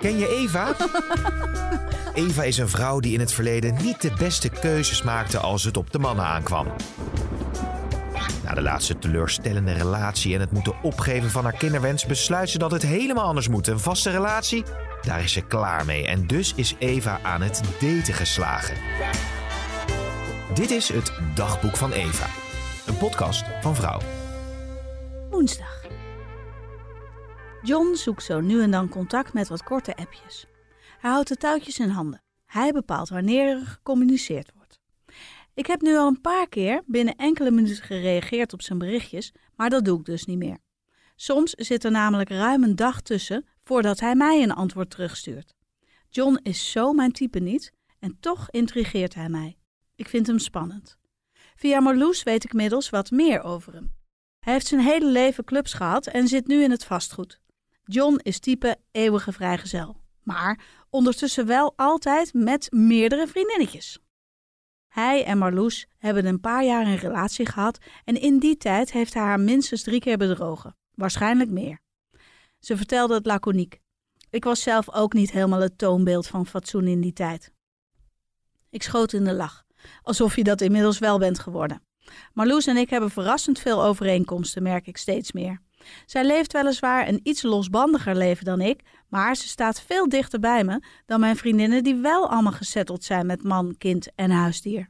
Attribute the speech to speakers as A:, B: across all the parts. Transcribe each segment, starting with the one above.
A: Ken je Eva? Eva is een vrouw die in het verleden niet de beste keuzes maakte als het op de mannen aankwam. Na de laatste teleurstellende relatie en het moeten opgeven van haar kinderwens besluit ze dat het helemaal anders moet. Een vaste relatie, daar is ze klaar mee. En dus is Eva aan het daten geslagen. Dit is het Dagboek van Eva. Een podcast van Vrouw.
B: Woensdag. John zoekt zo nu en dan contact met wat korte appjes. Hij houdt de touwtjes in handen. Hij bepaalt wanneer er gecommuniceerd wordt. Ik heb nu al een paar keer binnen enkele minuten gereageerd op zijn berichtjes, maar dat doe ik dus niet meer. Soms zit er namelijk ruim een dag tussen voordat hij mij een antwoord terugstuurt. John is zo mijn type niet en toch intrigeert hij mij. Ik vind hem spannend. Via Marloes weet ik inmiddels wat meer over hem. Hij heeft zijn hele leven clubs gehad en zit nu in het vastgoed. John is type eeuwige vrijgezel, maar ondertussen wel altijd met meerdere vriendinnetjes. Hij en Marloes hebben een paar jaar een relatie gehad en in die tijd heeft hij haar minstens drie keer bedrogen, waarschijnlijk meer. Ze vertelde het laconiek. Ik was zelf ook niet helemaal het toonbeeld van fatsoen in die tijd. Ik schoot in de lach, alsof je dat inmiddels wel bent geworden. Marloes en ik hebben verrassend veel overeenkomsten, merk ik steeds meer. Zij leeft weliswaar een iets losbandiger leven dan ik, maar ze staat veel dichter bij me dan mijn vriendinnen die wel allemaal gesetteld zijn met man, kind en huisdier.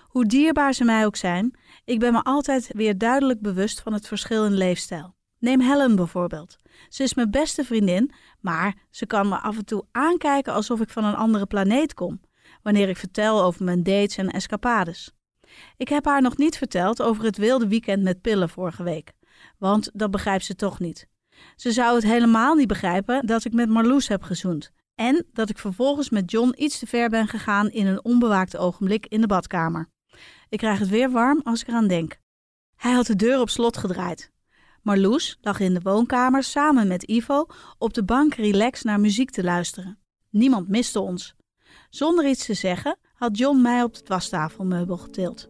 B: Hoe dierbaar ze mij ook zijn, ik ben me altijd weer duidelijk bewust van het verschil in leefstijl. Neem Helen bijvoorbeeld. Ze is mijn beste vriendin, maar ze kan me af en toe aankijken alsof ik van een andere planeet kom, wanneer ik vertel over mijn dates en escapades. Ik heb haar nog niet verteld over het wilde weekend met pillen vorige week want dat begrijpt ze toch niet. Ze zou het helemaal niet begrijpen dat ik met Marloes heb gezoend. En dat ik vervolgens met John iets te ver ben gegaan in een onbewaakt ogenblik in de badkamer. Ik krijg het weer warm als ik eraan denk. Hij had de deur op slot gedraaid. Marloes lag in de woonkamer samen met Ivo op de bank relax naar muziek te luisteren. Niemand miste ons. Zonder iets te zeggen had John mij op het wastafelmeubel getild.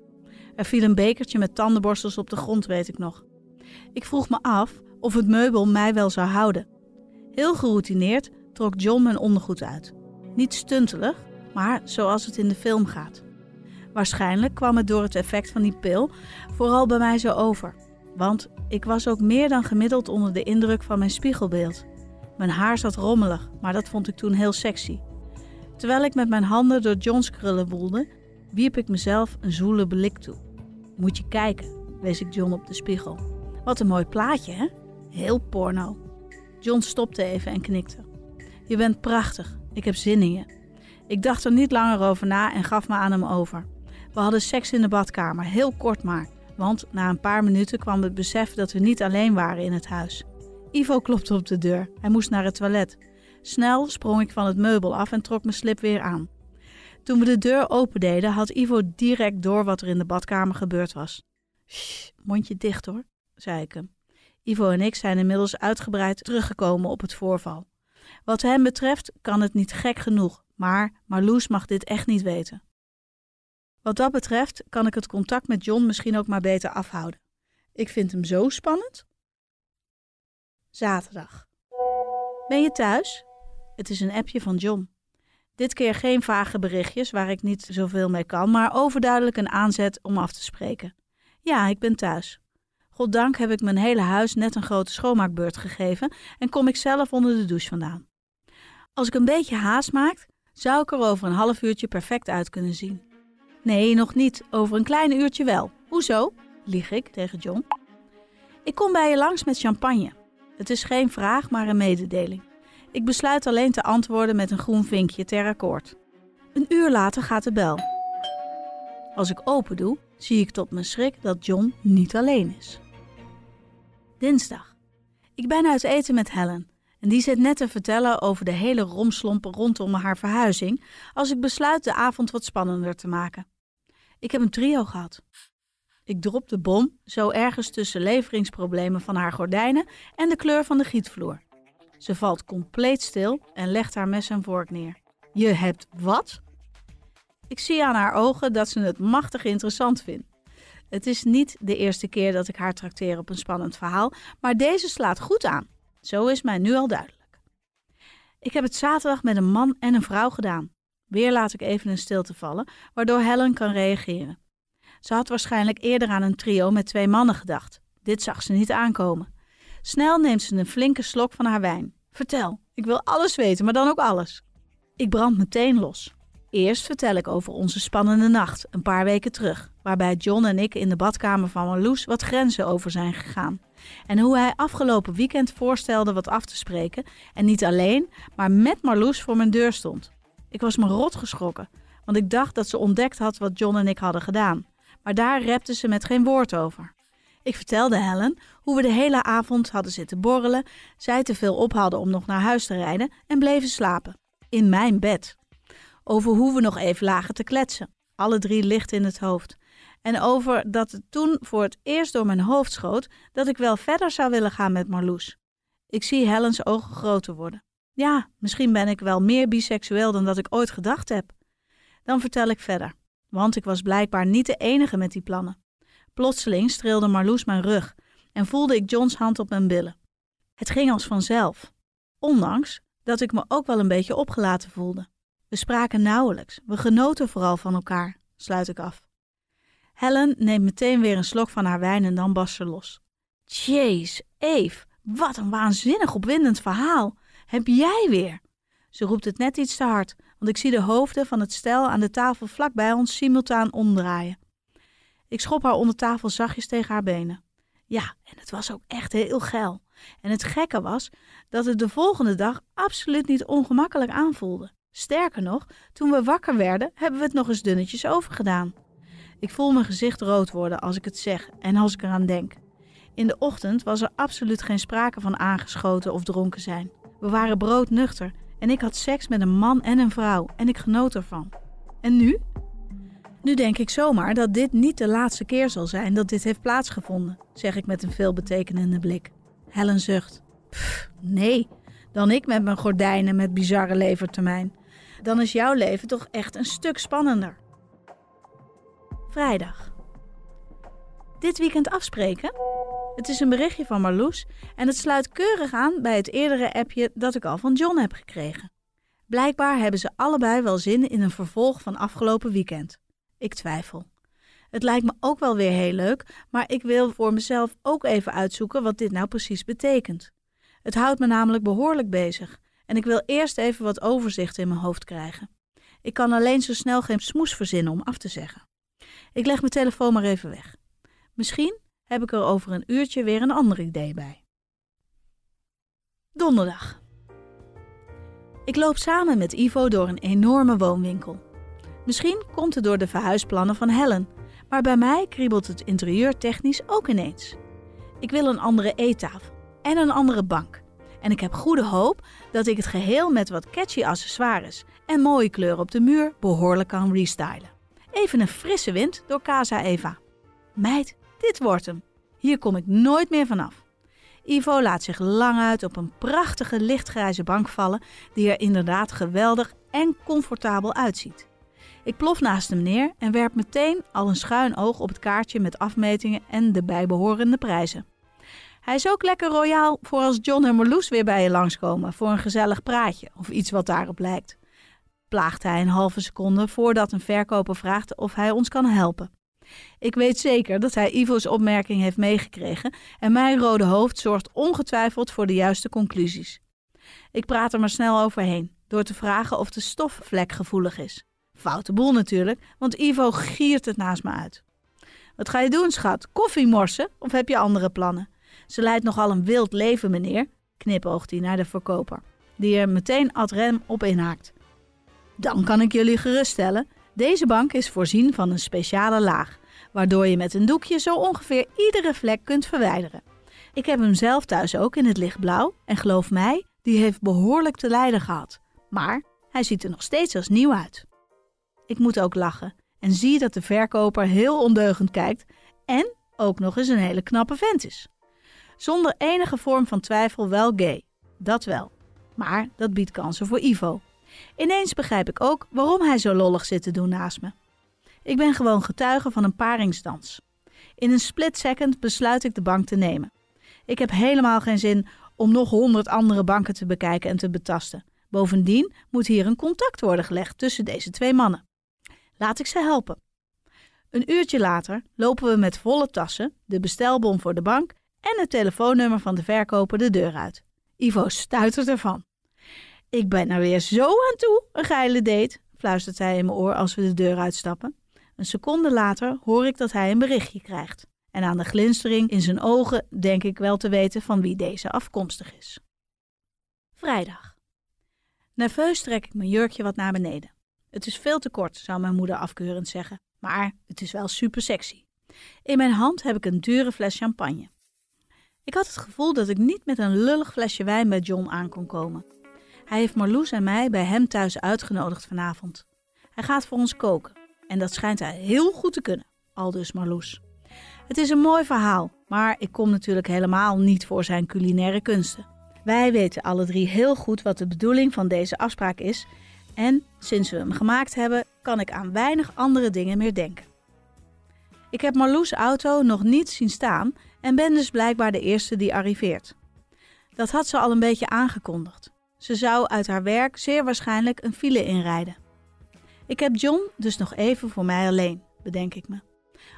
B: Er viel een bekertje met tandenborstels op de grond, weet ik nog. Ik vroeg me af of het meubel mij wel zou houden. Heel geroutineerd trok John mijn ondergoed uit. Niet stuntelig, maar zoals het in de film gaat. Waarschijnlijk kwam het door het effect van die pil vooral bij mij zo over. Want ik was ook meer dan gemiddeld onder de indruk van mijn spiegelbeeld. Mijn haar zat rommelig, maar dat vond ik toen heel sexy. Terwijl ik met mijn handen door John's krullen woelde, wierp ik mezelf een zoele blik toe. Moet je kijken, wees ik John op de spiegel. Wat een mooi plaatje, hè? Heel porno. John stopte even en knikte. Je bent prachtig. Ik heb zin in je. Ik dacht er niet langer over na en gaf me aan hem over. We hadden seks in de badkamer, heel kort maar. Want na een paar minuten kwam het besef dat we niet alleen waren in het huis. Ivo klopte op de deur. Hij moest naar het toilet. Snel sprong ik van het meubel af en trok mijn slip weer aan. Toen we de deur opendeden, had Ivo direct door wat er in de badkamer gebeurd was. Shh, mondje dicht hoor zei ik hem. Ivo en ik zijn inmiddels uitgebreid teruggekomen op het voorval. Wat hem betreft kan het niet gek genoeg, maar Marloes mag dit echt niet weten. Wat dat betreft kan ik het contact met John misschien ook maar beter afhouden. Ik vind hem zo spannend. Zaterdag. Ben je thuis? Het is een appje van John. Dit keer geen vage berichtjes waar ik niet zoveel mee kan, maar overduidelijk een aanzet om af te spreken. Ja, ik ben thuis. Goddank heb ik mijn hele huis net een grote schoonmaakbeurt gegeven en kom ik zelf onder de douche vandaan. Als ik een beetje haast maak, zou ik er over een half uurtje perfect uit kunnen zien. Nee, nog niet. Over een klein uurtje wel. Hoezo? lieg ik tegen John. Ik kom bij je langs met champagne. Het is geen vraag, maar een mededeling. Ik besluit alleen te antwoorden met een groen vinkje ter akkoord. Een uur later gaat de bel. Als ik open doe, zie ik tot mijn schrik dat John niet alleen is. Dinsdag. Ik ben uit eten met Helen En die zit net te vertellen over de hele romslompen rondom haar verhuizing, als ik besluit de avond wat spannender te maken. Ik heb een trio gehad. Ik drop de bom zo ergens tussen leveringsproblemen van haar gordijnen en de kleur van de gietvloer. Ze valt compleet stil en legt haar mes en vork neer. Je hebt wat? Ik zie aan haar ogen dat ze het machtig interessant vindt. Het is niet de eerste keer dat ik haar trakteer op een spannend verhaal, maar deze slaat goed aan. Zo is mij nu al duidelijk. Ik heb het zaterdag met een man en een vrouw gedaan. Weer laat ik even een stilte vallen, waardoor Helen kan reageren. Ze had waarschijnlijk eerder aan een trio met twee mannen gedacht. Dit zag ze niet aankomen. Snel neemt ze een flinke slok van haar wijn. Vertel, ik wil alles weten, maar dan ook alles. Ik brand meteen los. Eerst vertel ik over onze spannende nacht, een paar weken terug, waarbij John en ik in de badkamer van Marloes wat grenzen over zijn gegaan. En hoe hij afgelopen weekend voorstelde wat af te spreken en niet alleen, maar met Marloes voor mijn deur stond. Ik was me rot geschrokken, want ik dacht dat ze ontdekt had wat John en ik hadden gedaan. Maar daar repte ze met geen woord over. Ik vertelde Helen hoe we de hele avond hadden zitten borrelen, zij te veel op hadden om nog naar huis te rijden en bleven slapen. In mijn bed. Over hoe we nog even lagen te kletsen. Alle drie licht in het hoofd. En over dat het toen voor het eerst door mijn hoofd schoot dat ik wel verder zou willen gaan met Marloes. Ik zie Helens ogen groter worden. Ja, misschien ben ik wel meer biseksueel dan dat ik ooit gedacht heb. Dan vertel ik verder, want ik was blijkbaar niet de enige met die plannen. Plotseling streelde Marloes mijn rug en voelde ik Johns hand op mijn billen. Het ging als vanzelf, ondanks dat ik me ook wel een beetje opgelaten voelde. We spraken nauwelijks, we genoten vooral van elkaar, sluit ik af. Helen neemt meteen weer een slok van haar wijn en dan barst ze los. Jeez, Eve, wat een waanzinnig opwindend verhaal. Heb jij weer? Ze roept het net iets te hard, want ik zie de hoofden van het stel aan de tafel vlak bij ons simultaan omdraaien. Ik schop haar onder tafel zachtjes tegen haar benen. Ja, en het was ook echt heel geil. En het gekke was dat het de volgende dag absoluut niet ongemakkelijk aanvoelde. Sterker nog, toen we wakker werden, hebben we het nog eens dunnetjes overgedaan. Ik voel mijn gezicht rood worden als ik het zeg en als ik eraan denk. In de ochtend was er absoluut geen sprake van aangeschoten of dronken zijn. We waren broodnuchter en ik had seks met een man en een vrouw en ik genoot ervan. En nu? Nu denk ik zomaar dat dit niet de laatste keer zal zijn dat dit heeft plaatsgevonden, zeg ik met een veelbetekenende blik. Helen zucht. Nee, dan ik met mijn gordijnen met bizarre levertermijn. Dan is jouw leven toch echt een stuk spannender. Vrijdag. Dit weekend afspreken? Het is een berichtje van Marloes en het sluit keurig aan bij het eerdere appje dat ik al van John heb gekregen. Blijkbaar hebben ze allebei wel zin in een vervolg van afgelopen weekend. Ik twijfel. Het lijkt me ook wel weer heel leuk, maar ik wil voor mezelf ook even uitzoeken wat dit nou precies betekent. Het houdt me namelijk behoorlijk bezig en ik wil eerst even wat overzicht in mijn hoofd krijgen. Ik kan alleen zo snel geen smoes verzinnen om af te zeggen. Ik leg mijn telefoon maar even weg. Misschien heb ik er over een uurtje weer een ander idee bij. Donderdag. Ik loop samen met Ivo door een enorme woonwinkel. Misschien komt het door de verhuisplannen van Helen, maar bij mij kriebelt het interieur technisch ook ineens. Ik wil een andere eettafel en een andere bank. En ik heb goede hoop dat ik het geheel met wat catchy accessoires en mooie kleuren op de muur behoorlijk kan restylen. Even een frisse wind door Casa Eva. Meid, dit wordt hem. Hier kom ik nooit meer vanaf. Ivo laat zich lang uit op een prachtige lichtgrijze bank vallen, die er inderdaad geweldig en comfortabel uitziet. Ik plof naast hem neer en werp meteen al een schuin oog op het kaartje met afmetingen en de bijbehorende prijzen. Hij is ook lekker royaal voor als John en Marloes weer bij je langskomen voor een gezellig praatje of iets wat daarop lijkt. Plaagt hij een halve seconde voordat een verkoper vraagt of hij ons kan helpen. Ik weet zeker dat hij Ivo's opmerking heeft meegekregen en mijn rode hoofd zorgt ongetwijfeld voor de juiste conclusies. Ik praat er maar snel overheen door te vragen of de stof vlekgevoelig is. Foute boel natuurlijk, want Ivo giert het naast me uit. Wat ga je doen, schat? Koffie morsen of heb je andere plannen? Ze leidt nogal een wild leven, meneer, knipoogt hij naar de verkoper, die er meteen ad rem op inhaakt. Dan kan ik jullie geruststellen, deze bank is voorzien van een speciale laag, waardoor je met een doekje zo ongeveer iedere vlek kunt verwijderen. Ik heb hem zelf thuis ook in het lichtblauw en geloof mij, Die heeft behoorlijk te lijden gehad, maar hij ziet er nog steeds als nieuw uit. Ik moet ook lachen en zie dat de verkoper heel ondeugend kijkt en ook nog eens een hele knappe vent is. Zonder enige vorm van twijfel wel gay, dat wel. Maar dat biedt kansen voor Ivo. Ineens begrijp ik ook waarom hij zo lollig zit te doen naast me. Ik ben gewoon getuige van een paringsdans. In een split second besluit ik de bank te nemen. Ik heb helemaal geen zin om nog honderd andere banken te bekijken en te betasten. Bovendien moet hier een contact worden gelegd tussen deze twee mannen. Laat ik ze helpen. Een uurtje later lopen we met volle tassen, de bestelbon voor de bank en het telefoonnummer van de verkoper de deur uit. Ivo stuitert ervan. Ik ben er weer zo aan toe, een geile date, fluistert hij in mijn oor als we de deur uitstappen. Een seconde later hoor ik dat hij een berichtje krijgt. En aan de glinstering in zijn ogen denk ik wel te weten van wie deze afkomstig is. Vrijdag. Nerveus trek ik mijn jurkje wat naar beneden. Het is veel te kort, zou mijn moeder afkeurend zeggen, maar het is wel super sexy. In mijn hand heb ik een dure fles champagne. Ik had het gevoel dat ik niet met een lullig flesje wijn bij John aan kon komen. Hij heeft Marloes en mij bij hem thuis uitgenodigd vanavond. Hij gaat voor ons koken en dat schijnt hij heel goed te kunnen, aldus Marloes. Het is een mooi verhaal, maar ik kom natuurlijk helemaal niet voor zijn culinaire kunsten. Wij weten alle drie heel goed wat de bedoeling van deze afspraak is en sinds we hem gemaakt hebben, kan ik aan weinig andere dingen meer denken. Ik heb Marloes auto nog niet zien staan en ben dus blijkbaar de eerste die arriveert. Dat had ze al een beetje aangekondigd. Ze zou uit haar werk zeer waarschijnlijk een file inrijden. Ik heb John dus nog even voor mij alleen, bedenk ik me.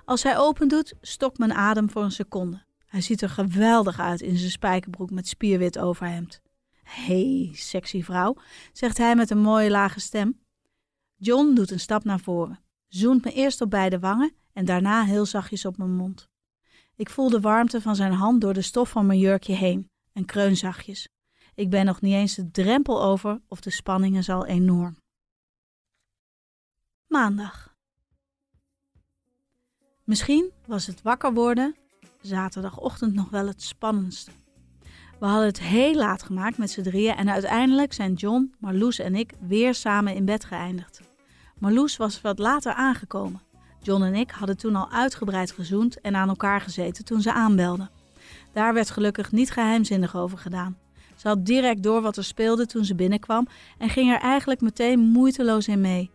B: Als hij open doet, stokt mijn adem voor een seconde. Hij ziet er geweldig uit in zijn spijkerbroek met spierwit overhemd. Hé, hey, sexy vrouw, zegt hij met een mooie lage stem. John doet een stap naar voren, zoent me eerst op beide wangen en daarna heel zachtjes op mijn mond. Ik voel de warmte van zijn hand door de stof van mijn jurkje heen en kreun zachtjes. Ik ben nog niet eens de drempel over of de spanning is al enorm. Maandag. Misschien was het wakker worden zaterdagochtend nog wel het spannendste. We hadden het heel laat gemaakt met z'n drieën en uiteindelijk zijn John, Marloes en ik weer samen in bed geëindigd. Marloes was wat later aangekomen. John en ik hadden toen al uitgebreid gezoend en aan elkaar gezeten toen ze aanbelden. Daar werd gelukkig niet geheimzinnig over gedaan. Ze had direct door wat er speelde toen ze binnenkwam en ging er eigenlijk meteen moeiteloos in mee.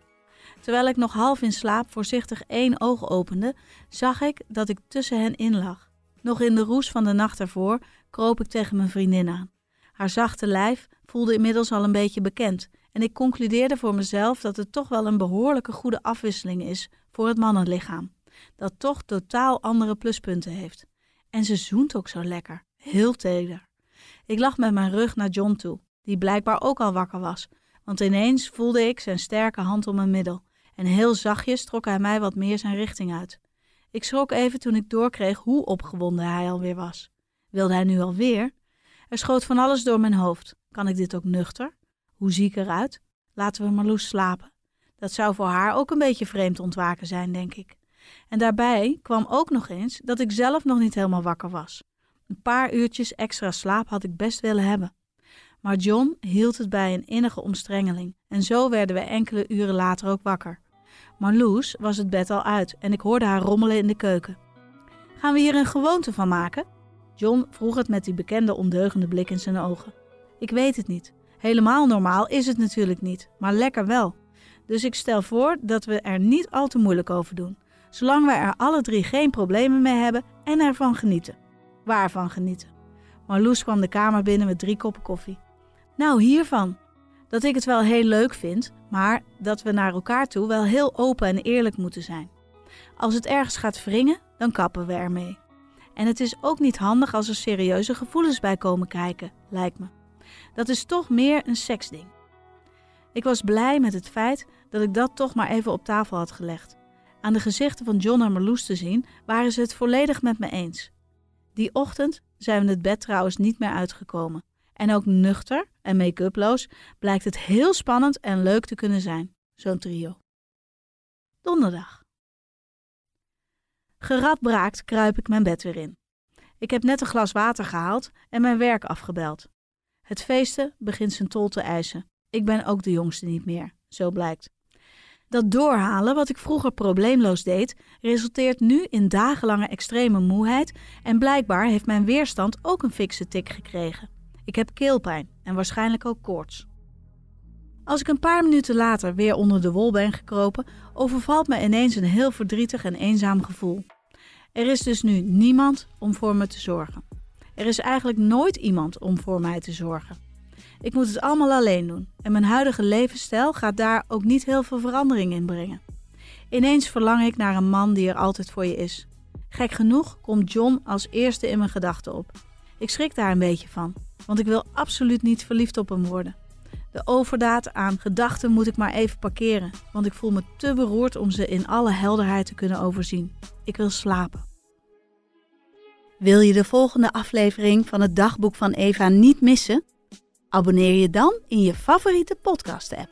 B: Terwijl ik nog half in slaap voorzichtig één oog opende, zag ik dat ik tussen hen in lag. Nog in de roes van de nacht ervoor kroop ik tegen mijn vriendin aan. Haar zachte lijf voelde inmiddels al een beetje bekend en ik concludeerde voor mezelf dat het toch wel een behoorlijke goede afwisseling is voor het mannenlichaam, dat toch totaal andere pluspunten heeft. En ze zoent ook zo lekker, heel teder. Ik lag met mijn rug naar John toe, die blijkbaar ook al wakker was, want ineens voelde ik zijn sterke hand om mijn middel en heel zachtjes trok hij mij wat meer zijn richting uit. Ik schrok even toen ik doorkreeg hoe opgewonden hij alweer was. Wilde hij nu alweer? Er schoot van alles door mijn hoofd. Kan ik dit ook nuchter? Hoe zie ik eruit? Laten we Marloes slapen. Dat zou voor haar ook een beetje vreemd ontwaken zijn, denk ik. En daarbij kwam ook nog eens dat ik zelf nog niet helemaal wakker was. Een paar uurtjes extra slaap had ik best willen hebben. Maar John hield het bij een innige omstrengeling en zo werden we enkele uren later ook wakker. Marloes was het bed al uit en ik hoorde haar rommelen in de keuken. Gaan we hier een gewoonte van maken? John vroeg het met die bekende ondeugende blik in zijn ogen. Ik weet het niet. Helemaal normaal is het natuurlijk niet, maar lekker wel. Dus ik stel voor dat we er niet al te moeilijk over doen, zolang we er alle drie geen problemen mee hebben en ervan genieten. Waarvan genieten? Marloes kwam de kamer binnen met drie koppen koffie. Nou, hiervan. Dat ik het wel heel leuk vind, maar dat we naar elkaar toe wel heel open en eerlijk moeten zijn. Als het ergens gaat wringen, dan kappen we ermee. En het is ook niet handig als er serieuze gevoelens bij komen kijken, lijkt me. Dat is toch meer een seksding. Ik was blij met het feit dat ik dat toch maar even op tafel had gelegd. Aan de gezichten van John en Marloes te zien, waren ze het volledig met me eens. Die ochtend zijn we het bed trouwens niet meer uitgekomen. En ook nuchter en make-uploos blijkt het heel spannend en leuk te kunnen zijn, zo'n trio. Donderdag. Geradbraakt kruip ik mijn bed weer in. Ik heb net een glas water gehaald en mijn werk afgebeld. Het feesten begint zijn tol te eisen. Ik ben ook de jongste niet meer, zo blijkt. Dat doorhalen, wat ik vroeger probleemloos deed, resulteert nu in dagenlange extreme moeheid en blijkbaar heeft mijn weerstand ook een fikse tik gekregen. Ik heb keelpijn en waarschijnlijk ook koorts. Als ik een paar minuten later weer onder de wol ben gekropen, overvalt me ineens een heel verdrietig en eenzaam gevoel. Er is dus nu niemand om voor me te zorgen. Er is eigenlijk nooit iemand om voor mij te zorgen. Ik moet het allemaal alleen doen en mijn huidige levensstijl gaat daar ook niet heel veel verandering in brengen. Ineens verlang ik naar een man die er altijd voor je is. Gek genoeg komt John als eerste in mijn gedachten op. Ik schrik daar een beetje van, want ik wil absoluut niet verliefd op hem worden. De overdaad aan gedachten moet ik maar even parkeren, want ik voel me te beroerd om ze in alle helderheid te kunnen overzien. Ik wil slapen. Wil je de volgende aflevering van het dagboek van Eva niet missen? Abonneer je dan in je favoriete podcast-app.